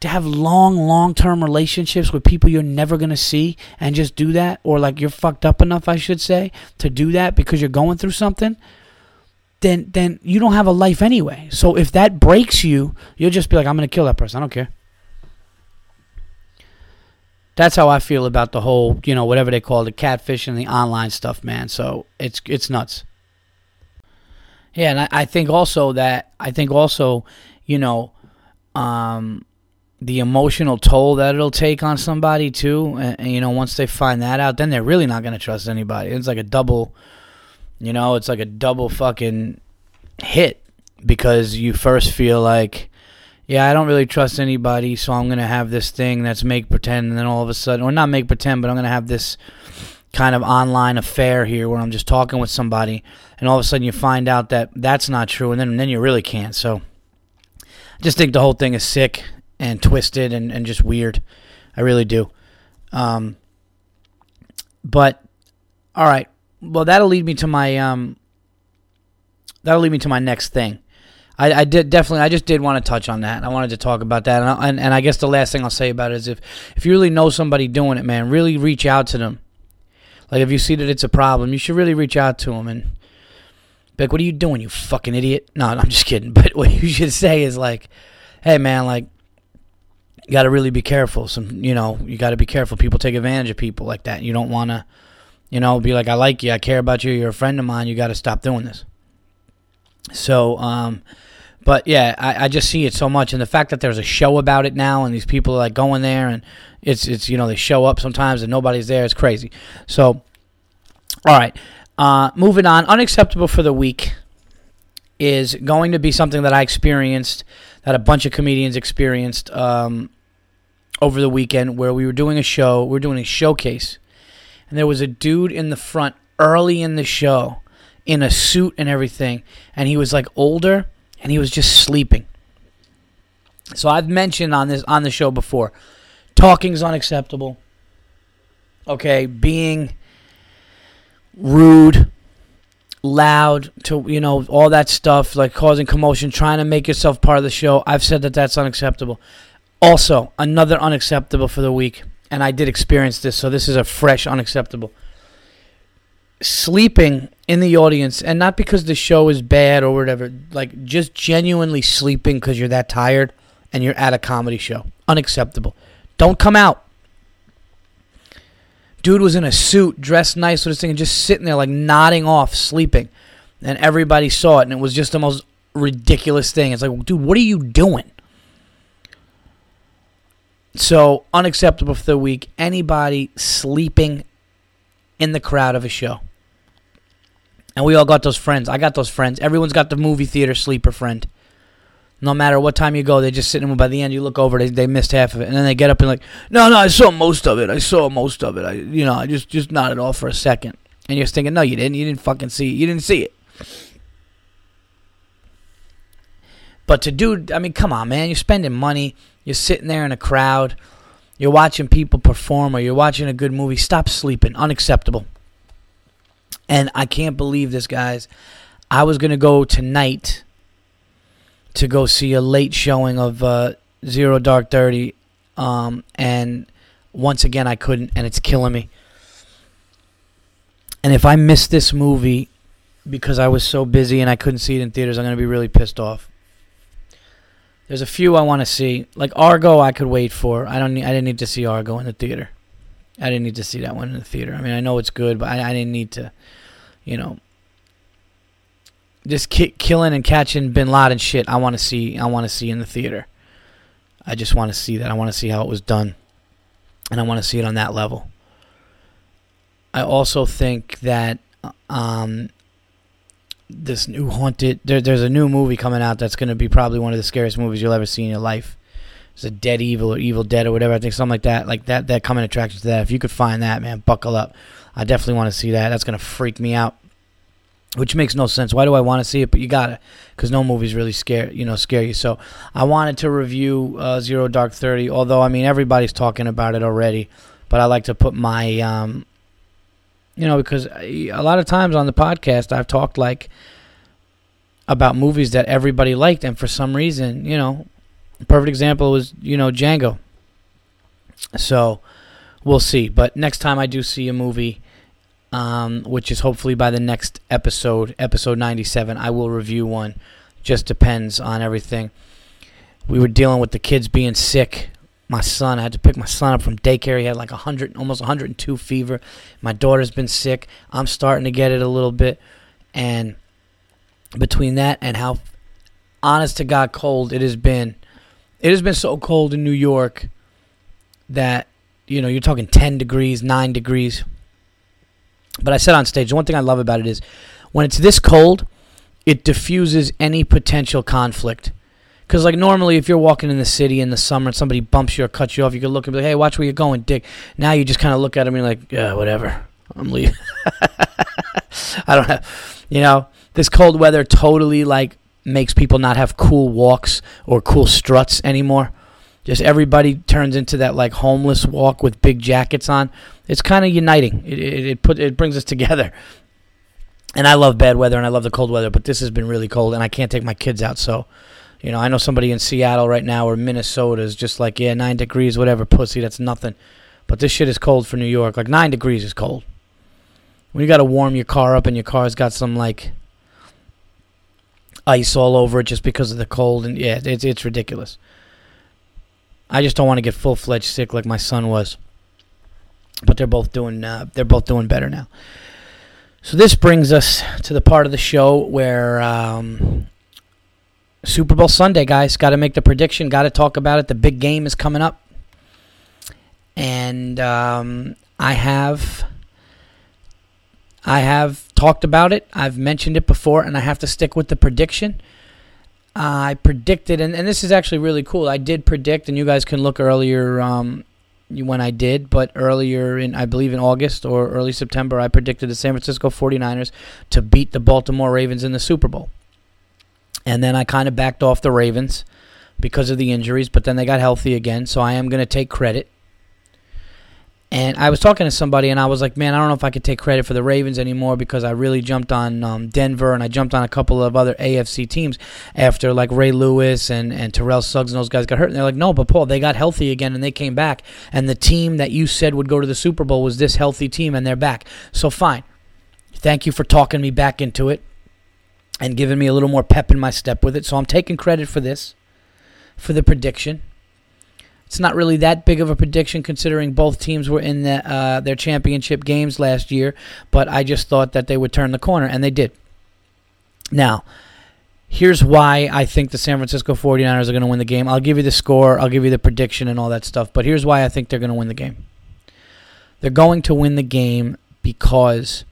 to have long, long term relationships with people you're never to see and just do that, or like you're fucked up enough, I should say, to do that because you're going through something, then then you don't have a life anyway. So if that breaks you, you'll just be like, I'm gonna kill that person. I don't care. That's how I feel about the whole, you know, whatever they call it, the catfish and the online stuff, man. So it's it's nuts. Yeah, and I, I think also that I think also, you know, um, the emotional toll that it'll take on somebody too. And, and, you know, once they find that out, then they're really not gonna trust anybody. It's like a double you know, it's like a double fucking hit because you first feel like, yeah, I don't really trust anybody, so I'm going to have this thing that's make pretend, and then all of a sudden, or not make pretend, but I'm going to have this kind of online affair here where I'm just talking with somebody, and all of a sudden you find out that that's not true, and then, and then you really can't. So I just think the whole thing is sick and twisted and, and just weird. I really do. Um, but, all right well, that'll lead me to my um. That'll lead me to my next thing. I, I did definitely. I just did want to touch on that. I wanted to talk about that, and, I, and and I guess the last thing I'll say about it is if if you really know somebody doing it, man, really reach out to them. Like if you see that it's a problem, you should really reach out to them and like, "What are you doing, you fucking idiot?" No, I'm just kidding. But what you should say is like, "Hey, man, like." You got to really be careful. Some, you know, you got to be careful. People take advantage of people like that. You don't want to, you know, be like, I like you, I care about you, you're a friend of mine, you got to stop doing this. So, um, but yeah, I, I just see it so much, and the fact that there's a show about it now, and these people are like going there, and it's it's you know they show up sometimes and nobody's there, it's crazy. So, all right, uh, moving on, unacceptable for the week is going to be something that I experienced, that a bunch of comedians experienced um, over the weekend, where we were doing a show, we are doing a showcase and there was a dude in the front early in the show in a suit and everything, and he was like older and he was just sleeping. So I've mentioned on this on the show before, talking's unacceptable. Okay, being rude, loud to you know all that stuff like causing commotion, trying to make yourself part of the show. I've said that that's unacceptable. Also, another unacceptable for the week and I did experience this, so this is a fresh, unacceptable. Sleeping in the audience, and not because the show is bad or whatever, like just genuinely sleeping because you're that tired and you're at a comedy show. Unacceptable. Don't come out. Dude was in a suit, dressed nice with his thing, and just sitting there like nodding off, sleeping. And everybody saw it, and it was just the most ridiculous thing. It's like, dude, what are you doing? So, unacceptable for the week. Anybody sleeping in the crowd of a show. And we all got those friends. I got those friends. Everyone's got the movie theater sleeper friend. No matter what time you go, they just sitting. By the end, you look over, they, they missed half of it, and then they get up and like, no, no, I saw most of it. I saw most of it. I, you know, I just just nodded off for a second, and you're thinking, no, you didn't. You didn't fucking see. It. You didn't see it. But to do, I mean, come on, man. You're spending money. You're sitting there in a crowd. You're watching people perform or you're watching a good movie. Stop sleeping. Unacceptable. And I can't believe this, guys. I was going to go tonight to go see a late showing of uh, Zero Dark Thirty. Um, and once again, I couldn't, and it's killing me. And if I miss this movie because I was so busy and I couldn't see it in theaters, I'm going to be really pissed off. There's a few I want to see. Like Argo, I could wait for. I don't. Need, I didn't need to see Argo in the theater. I didn't need to see that one in the theater. I mean, I know it's good, but I, I didn't need to, you know, just ki- killing and catching Bin Laden shit. I want to see. I want to see in the theater. I just want to see that. I want to see how it was done. and I want to see it on that level. I also think that um, this new haunted there, there's a new movie coming out that's going to be probably one of the scariest movies you'll ever see in your life. It's a Dead Evil or Evil Dead or whatever. I think something like that. Like that that coming attraction to that. If you could find that, man, buckle up. I definitely want to see that. That's going to freak me out. Which makes no sense. Why do I want to see it? But you got to, because no movies really scare you know scare you. So I wanted to review uh, Zero Dark Thirty. Although I mean everybody's talking about it already, but I like to put my um, you know, because a lot of times on the podcast I've talked like about movies that everybody liked, and for some reason, you know, perfect example was you know Django. So we'll see. But next time I do see a movie um, which is hopefully by the next episode, episode 97. I will review one. Just depends on everything. We were dealing with the kids being sick. My son, I had to pick my son up from daycare. He had like 100, almost 102 fever. My daughter's been sick. I'm starting to get it a little bit. And between that and how honest to God cold it has been, it has been so cold in New York that, you know, you're talking 10 degrees, 9 degrees but I said on stage, the one thing I love about it is when it's this cold, it diffuses any potential conflict. Because, like, normally, if you're walking in the city in the summer and somebody bumps you or cuts you off, you can look and be like, hey, watch where you're going, dick. Now you just kind of look at them and you're like, yeah, whatever. I'm leaving. I don't have, you know, this cold weather totally, like, makes people not have cool walks or cool struts anymore. Just everybody turns into that, like, homeless walk with big jackets on it's kind of uniting. It, it, it put it brings us together. And I love bad weather and I love the cold weather, but this has been really cold and I can't take my kids out. So, you know, I know somebody in Seattle right now or Minnesota is just like, yeah, nine degrees, whatever, pussy, that's nothing. But this shit is cold for New York. Like nine degrees is cold. When you got to warm your car up and your car's got some like ice all over it just because of the cold, and yeah, it's it's ridiculous. I just don't want to get full fledged sick like my son was but they're both doing uh, they're both doing better now. So this brings us to the part of the show where um, Super Bowl Sunday, guys, got to make the prediction, got to talk about it. The big game is coming up, and um, I have I have talked about it. I've mentioned it before, and I have to stick with the prediction. I predicted, and, and this is actually really cool. I did predict, and you guys can look earlier um, when I did, but earlier in, I believe in August or early September, I predicted the San Francisco 49ers to beat the Baltimore Ravens in the Super Bowl. And then I kind of backed off the Ravens because of the injuries, but then they got healthy again, so I am going to take credit. And I was talking to somebody, and I was like, man, I don't know if I could take credit for the Ravens anymore because I really jumped on um, Denver and I jumped on a couple of other AFC teams after like Ray Lewis and, and Terrell Suggs and those guys got hurt. And they're like, no, but Paul, they got healthy again and they came back. And the team that you said would go to the Super Bowl was this healthy team, and they're back. So fine. Thank you for talking me back into it and giving me a little more pep in my step with it. So I'm taking credit for this, for the prediction. It's not really that big of a prediction considering both teams were in the, uh, their championship games last year, but I just thought that they would turn the corner, and they did. Now, here's why I think the San Francisco 49ers are going to win the game. I'll give you the score, I'll give you the prediction and all that stuff, but here's why I think they're going to win the game. They're going to win the game because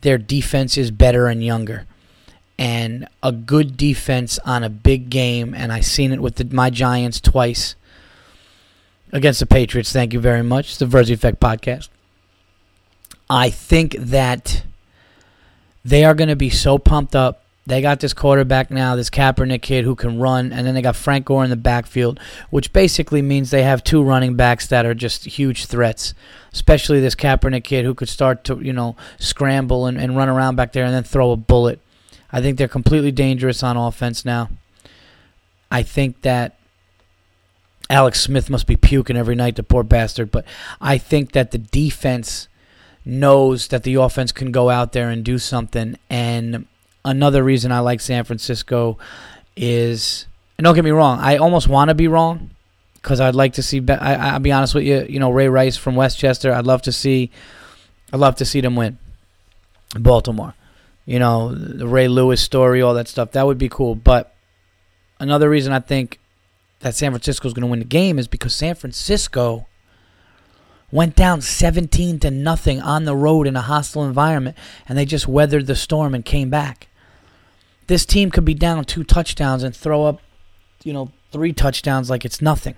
their defense is better and younger. And a good defense on a big game, and I've seen it with the, my Giants twice against the Patriots. Thank you very much. It's the Virzi Effect podcast. I think that they are going to be so pumped up. They got this quarterback now, this Kaepernick kid who can run, and then they got Frank Gore in the backfield, which basically means they have two running backs that are just huge threats. Especially this Kaepernick kid who could start to, you know, scramble and, and run around back there and then throw a bullet. I think they're completely dangerous on offense now. I think that Alex Smith must be puking every night, the poor bastard. But I think that the defense knows that the offense can go out there and do something. And another reason I like San Francisco is, and don't get me wrong, I almost want to be wrong because I'd like to see. I, will be honest with you. You know, Ray Rice from Westchester. I'd love to see. I'd love to see them win. Baltimore. You know, the Ray Lewis story, all that stuff. That would be cool. But another reason I think that San Francisco is going to win the game is because San Francisco went down 17 to nothing on the road in a hostile environment, and they just weathered the storm and came back. This team could be down two touchdowns and throw up, you know, three touchdowns like it's nothing.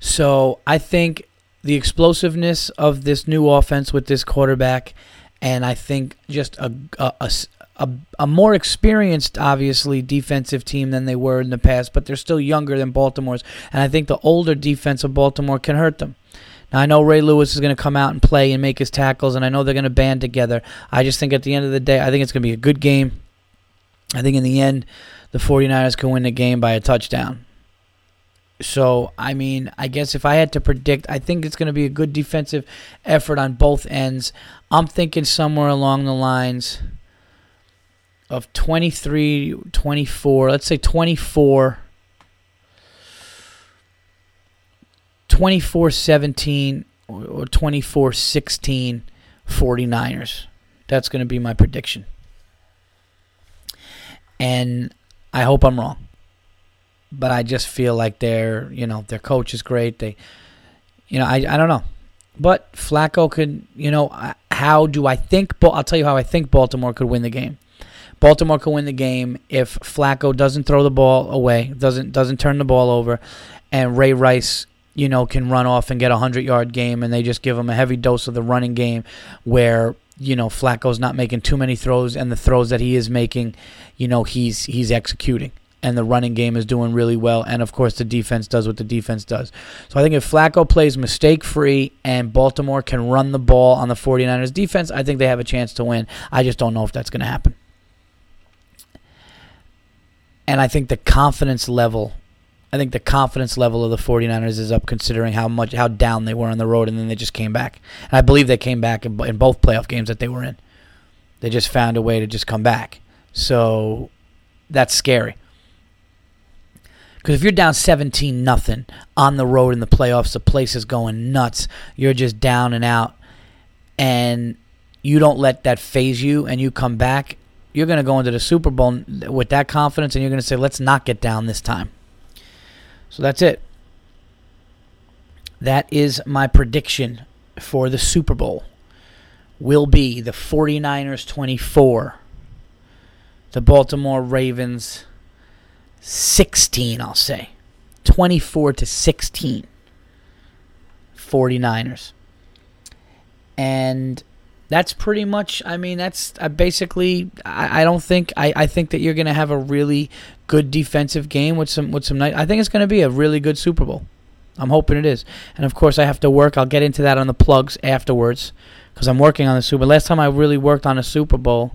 So I think the explosiveness of this new offense with this quarterback, and I think just a, a, a, a, more experienced, obviously, defensive team than they were in the past, but they're still younger than Baltimore's. And I think the older defense of Baltimore can hurt them. Now, I know Ray Lewis is going to come out and play and make his tackles, and I know they're going to band together. I just think at the end of the day, I think it's going to be a good game. I think in the end, the 49ers can win the game by a touchdown. So, I mean, I guess if I had to predict, I think it's going to be a good defensive effort on both ends. I'm thinking somewhere along the lines of 23, 24, let's say 24, 24 17 or 24 16 49ers. That's going to be my prediction. And I hope I'm wrong. But I just feel like their, you know, their coach is great. They, you know, I, I don't know. But Flacco could, you know, how do I think? I'll tell you how I think Baltimore could win the game. Baltimore can win the game if Flacco doesn't throw the ball away, doesn't doesn't turn the ball over, and Ray Rice, you know, can run off and get a hundred yard game, and they just give him a heavy dose of the running game, where you know Flacco's not making too many throws, and the throws that he is making, you know, he's he's executing. And the running game is doing really well. And of course, the defense does what the defense does. So I think if Flacco plays mistake free and Baltimore can run the ball on the 49ers defense, I think they have a chance to win. I just don't know if that's going to happen. And I think the confidence level, I think the confidence level of the 49ers is up considering how much how down they were on the road and then they just came back. And I believe they came back in, in both playoff games that they were in. They just found a way to just come back. So that's scary. Because if you're down 17 nothing on the road in the playoffs, the place is going nuts. You're just down and out, and you don't let that phase you, and you come back you're going to go into the Super Bowl with that confidence and you're going to say, let's not get down this time. So that's it. That is my prediction for the Super Bowl. Will be the 49ers 24, the Baltimore Ravens 16, I'll say. 24 to 16. 49ers. And that's pretty much i mean that's uh, basically I, I, don't think I, I think that you're going to have a really good defensive game with some with some night i think it's going to be a really good super bowl i'm hoping it is and of course i have to work i'll get into that on the plugs afterwards because i'm working on the super last time i really worked on a super bowl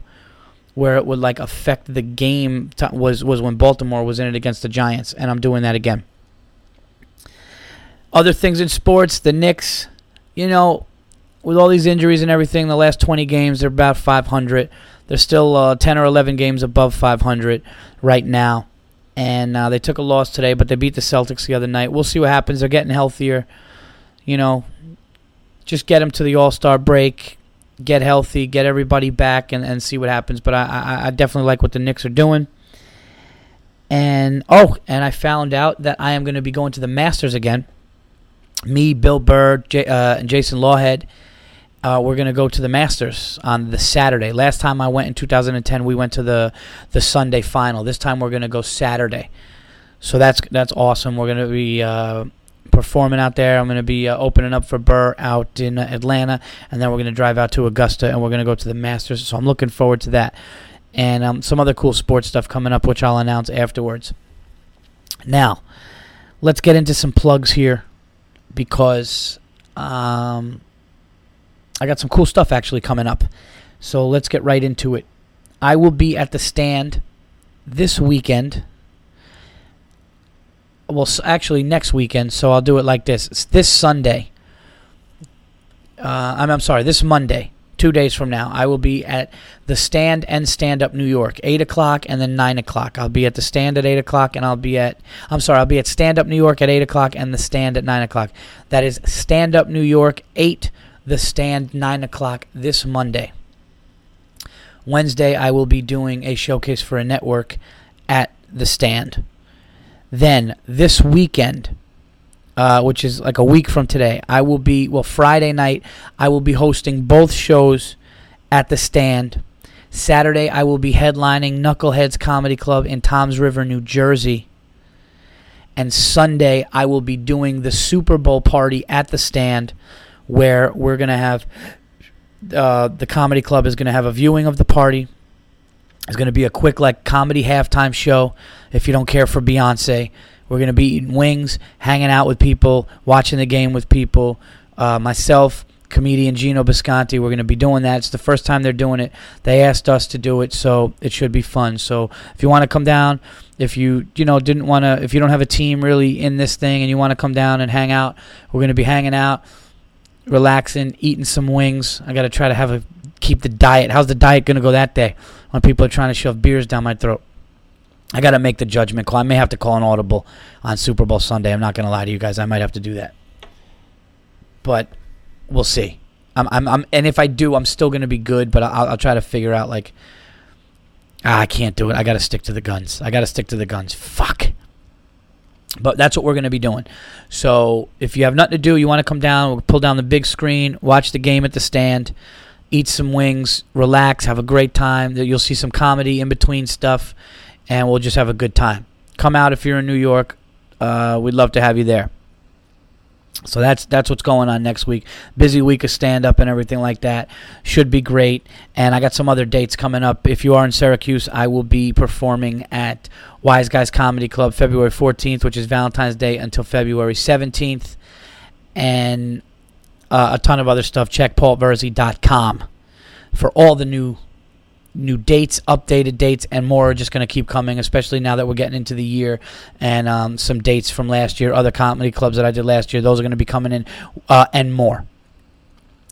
where it would like affect the game t- was was when baltimore was in it against the giants and i'm doing that again other things in sports the knicks you know with all these injuries and everything, the last 20 games they're about 500. They're still uh, 10 or 11 games above 500 right now, and uh, they took a loss today, but they beat the Celtics the other night. We'll see what happens. They're getting healthier. You know, just get them to the All Star break, get healthy, get everybody back, and, and see what happens. But I, I, I definitely like what the Knicks are doing. And oh, and I found out that I am going to be going to the Masters again. Me, Bill Burr, J- uh, and Jason Lawhead uh, we're gonna go to the Masters on the Saturday. Last time I went in 2010, we went to the the Sunday final. This time we're gonna go Saturday. So that's that's awesome. We're gonna be uh, performing out there. I'm gonna be uh, opening up for Burr out in Atlanta, and then we're gonna drive out to Augusta, and we're gonna go to the Masters. So I'm looking forward to that, and um, some other cool sports stuff coming up, which I'll announce afterwards. Now, let's get into some plugs here, because. Um, I got some cool stuff actually coming up. So let's get right into it. I will be at the stand this weekend. Well, actually, next weekend. So I'll do it like this. It's this Sunday. Uh, I'm, I'm sorry, this Monday, two days from now, I will be at the stand and stand up New York, 8 o'clock and then 9 o'clock. I'll be at the stand at 8 o'clock and I'll be at, I'm sorry, I'll be at stand up New York at 8 o'clock and the stand at 9 o'clock. That is stand up New York, 8 the Stand 9 o'clock this Monday. Wednesday, I will be doing a showcase for a network at The Stand. Then, this weekend, uh, which is like a week from today, I will be well Friday night. I will be hosting both shows at the stand. Saturday, I will be headlining Knuckleheads Comedy Club in Toms River, New Jersey. And Sunday, I will be doing the Super Bowl party at the stand, where we're gonna have uh, the comedy club is gonna have a viewing of the party. It's gonna be a quick like comedy halftime show. If you don't care for Beyonce, we're gonna be eating wings, hanging out with people, watching the game with people. Uh, myself, comedian Gino Bisconti. We're going to be doing that. It's the first time they're doing it. They asked us to do it, so it should be fun. So if you want to come down, if you you know didn't want to, if you don't have a team really in this thing and you want to come down and hang out, we're going to be hanging out, relaxing, eating some wings. I got to try to have a keep the diet. How's the diet going to go that day when people are trying to shove beers down my throat? I got to make the judgment call. I may have to call an audible on Super Bowl Sunday. I'm not going to lie to you guys. I might have to do that. But we'll see. I'm, I'm, I'm, and if I do, I'm still gonna be good. But I'll, I'll try to figure out like, ah, I can't do it. I gotta stick to the guns. I gotta stick to the guns. Fuck. But that's what we're gonna be doing. So if you have nothing to do, you want to come down, we'll pull down the big screen, watch the game at the stand, eat some wings, relax, have a great time. You'll see some comedy in between stuff, and we'll just have a good time. Come out if you're in New York. Uh, we'd love to have you there. So that's that's what's going on next week. Busy week of stand up and everything like that. Should be great. And I got some other dates coming up. If you are in Syracuse, I will be performing at Wise Guys Comedy Club February 14th, which is Valentine's Day, until February 17th. And uh, a ton of other stuff. Check paulvirzi.com for all the new new dates, updated dates, and more are just going to keep coming, especially now that we're getting into the year. And um, some dates from last year, other comedy clubs that I did last year, those are going to be coming in, uh, and more.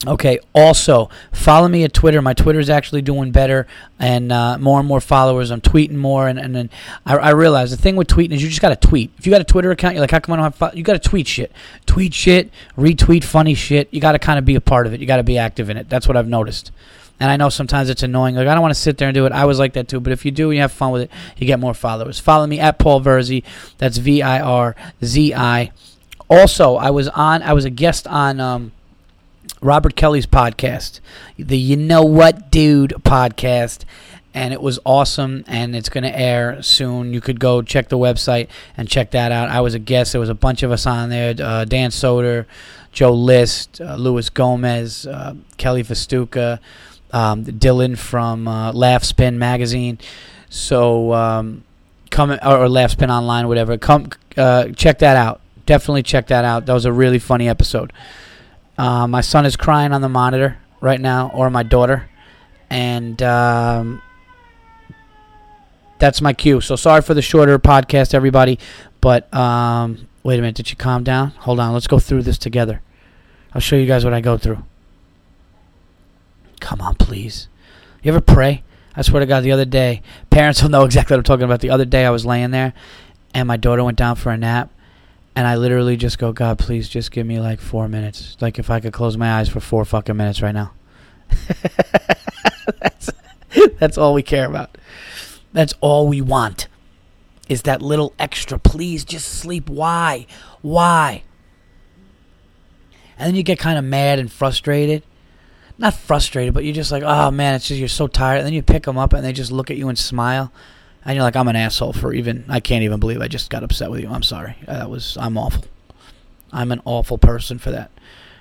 Okay. Also, follow me at Twitter. My Twitter is actually doing better, and uh, more and more followers. I'm tweeting more, and and, and I, I realize the thing with tweeting is you just got to tweet. If you got a Twitter account, you're like, how come I don't have? Fo-? You got to tweet shit, tweet shit, retweet funny shit. You got to kind of be a part of it. You got to be active in it. That's what I've noticed. And I know sometimes it's annoying. Like I don't want to sit there and do it. I was like that too. But if you do and you have fun with it, you get more followers. Follow me at Paul Virzi. That's V I R Z I. Also, I was on. I was a guest on um, Robert Kelly's podcast, the You Know What Dude podcast. And it was awesome, and it's going to air soon. You could go check the website and check that out. I was a guest. There was a bunch of us on there: uh, Dan Soder, Joe List, uh, Luis Gomez, uh, Kelly Festuca, um, Dylan from uh, Laugh Spin magazine. So um, come or, or Laugh Spin online, whatever. Come uh, check that out. Definitely check that out. That was a really funny episode. Uh, my son is crying on the monitor right now, or my daughter, and um, that's my cue. So sorry for the shorter podcast, everybody. But um, wait a minute, did you calm down? Hold on, let's go through this together. I'll show you guys what I go through. Come on, please. You ever pray? I swear to God, the other day, parents will know exactly what I'm talking about. The other day, I was laying there, and my daughter went down for a nap, and I literally just go, God, please, just give me like four minutes. Like if I could close my eyes for four fucking minutes right now. that's that's all we care about. That's all we want. Is that little extra? Please, just sleep. Why? Why? And then you get kind of mad and frustrated not frustrated, but you're just like, oh man, it's just you're so tired. And then you pick them up and they just look at you and smile, and you're like, I'm an asshole for even. I can't even believe I just got upset with you. I'm sorry. That was I'm awful. I'm an awful person for that.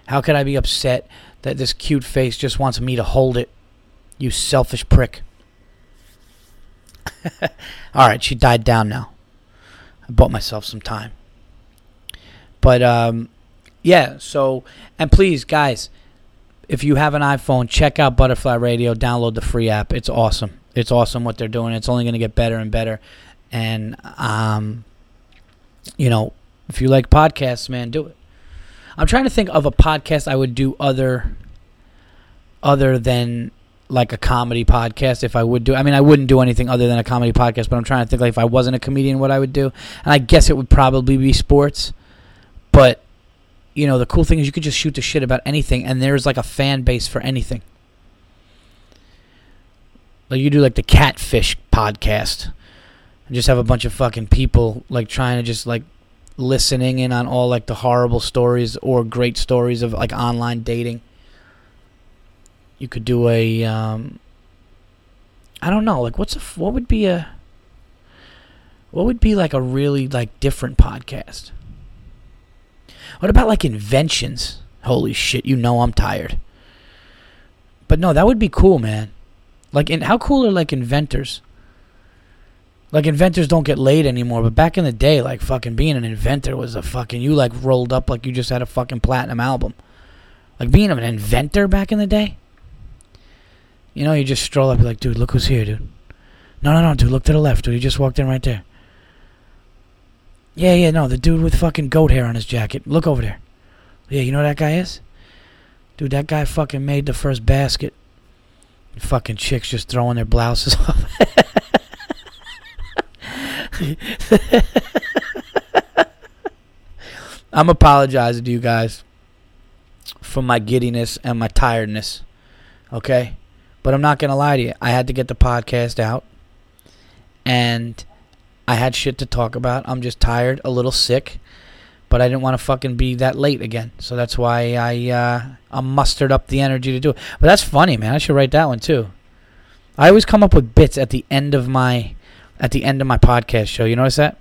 How could I be upset that this cute face just wants me to hold it? You selfish prick. All right, she died down now. I bought myself some time. But um, yeah. So and please, guys if you have an iPhone, check out Butterfly Radio. Download the free app. It's awesome. It's awesome what they're doing. It's only going to get better and better. And um, you know, if you like podcasts, man, do it. I'm trying to think of a podcast I would do other other than like a comedy podcast if I would do I mean I wouldn't do anything other than a comedy podcast but I'm trying to think like if I wasn't a comedian what I would do and I guess it would probably be sports but you know, the cool thing is you could just shoot the shit about anything, and there's like a fan base for anything. Like you do like the catfish podcast, and just have a bunch of fucking people like trying to just like listening in on all like the horrible stories or great stories of like online dating. You could do a um I don't know, like what's a what would be a what would be like a really like different podcast? What about like inventions? Holy shit, you know I'm tired. But no, that would be cool, man. Like in how cool are like inventors? Like inventors don't get laid anymore, but back in the day, like fucking being an inventor was a fucking you like rolled up like you just had a fucking platinum album. Like being an inventor back in the day. You know, you just stroll up, like, dude, look who's here, dude. No, no, no, dude, look to the left, dude. He just walked in right there. Yeah, yeah, no, the dude with fucking goat hair on his jacket. Look over there. Yeah, you know that guy is? Dude, that guy fucking made the first basket. Fucking chicks just throwing their blouses off. I'm apologizing to you guys for my giddiness and my tiredness. Okay? But I'm not going to lie to you. I had to get the podcast out. And I had shit to talk about. I'm just tired, a little sick. But I didn't want to fucking be that late again. So that's why I uh, I mustered up the energy to do it. But that's funny, man. I should write that one too. I always come up with bits at the end of my at the end of my podcast show. You notice that?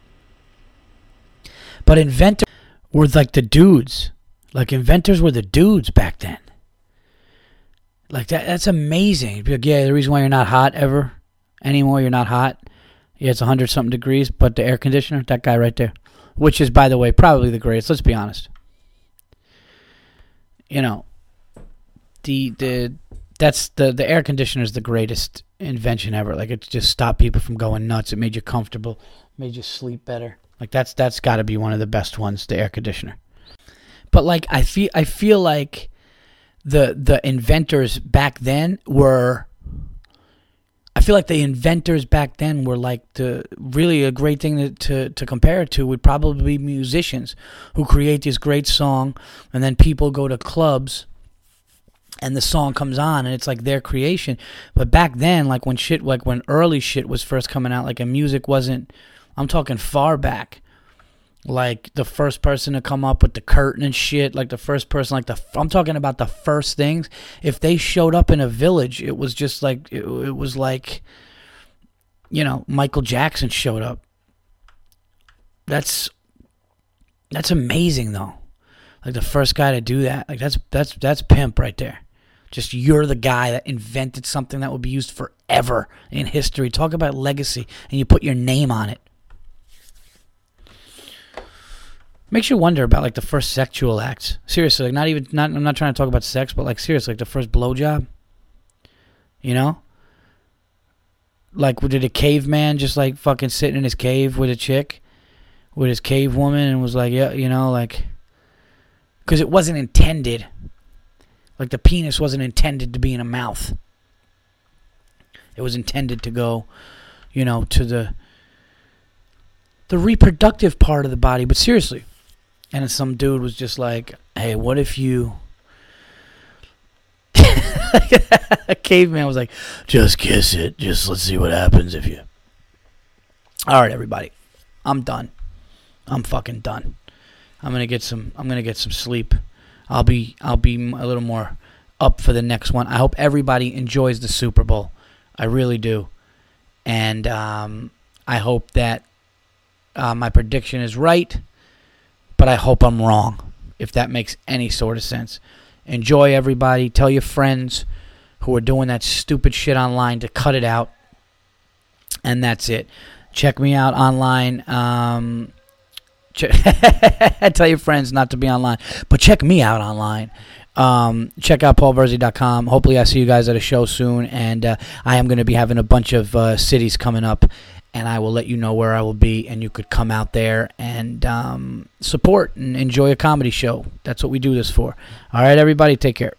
But inventors were like the dudes. Like inventors were the dudes back then. Like that that's amazing. Like, yeah, the reason why you're not hot ever anymore, you're not hot. Yeah, it's 100 something degrees, but the air conditioner, that guy right there, which is by the way probably the greatest, let's be honest. You know, the the that's the the air conditioner is the greatest invention ever. Like it just stopped people from going nuts. It made you comfortable, made you sleep better. Like that's that's got to be one of the best ones, the air conditioner. But like I feel I feel like the the inventors back then were I feel like the inventors back then were like the really a great thing to, to, to compare it to would probably be musicians who create this great song and then people go to clubs and the song comes on and it's like their creation. But back then, like when shit, like when early shit was first coming out, like a music wasn't. I'm talking far back. Like the first person to come up with the curtain and shit, like the first person, like the I'm talking about the first things. If they showed up in a village, it was just like it, it was like, you know, Michael Jackson showed up. That's that's amazing though. Like the first guy to do that, like that's that's that's pimp right there. Just you're the guy that invented something that will be used forever in history. Talk about legacy, and you put your name on it. Makes you wonder about like the first sexual acts. Seriously, like not even not. I'm not trying to talk about sex, but like seriously, like the first blowjob. You know, like did a caveman just like fucking sitting in his cave with a chick, with his cave woman, and was like, yeah, you know, like, because it wasn't intended like the penis wasn't intended to be in a mouth. It was intended to go, you know, to the the reproductive part of the body, but seriously. And some dude was just like, "Hey, what if you a caveman was like, "Just kiss it. Just let's see what happens if you." All right, everybody. I'm done. I'm fucking done. I'm to get some I'm to get some sleep. I'll be I'll be a little more up for the next one. I hope everybody enjoys the Super Bowl. I really do, and um, I hope that uh, my prediction is right, but I hope I'm wrong. If that makes any sort of sense. Enjoy everybody. Tell your friends who are doing that stupid shit online to cut it out. And that's it. Check me out online. Um, tell your friends not to be online, but check me out online. Um, check out paulvirzi.com. Hopefully, I see you guys at a show soon. And uh, I am going to be having a bunch of uh, cities coming up, and I will let you know where I will be. And you could come out there and um, support and enjoy a comedy show. That's what we do this for. All right, everybody, take care.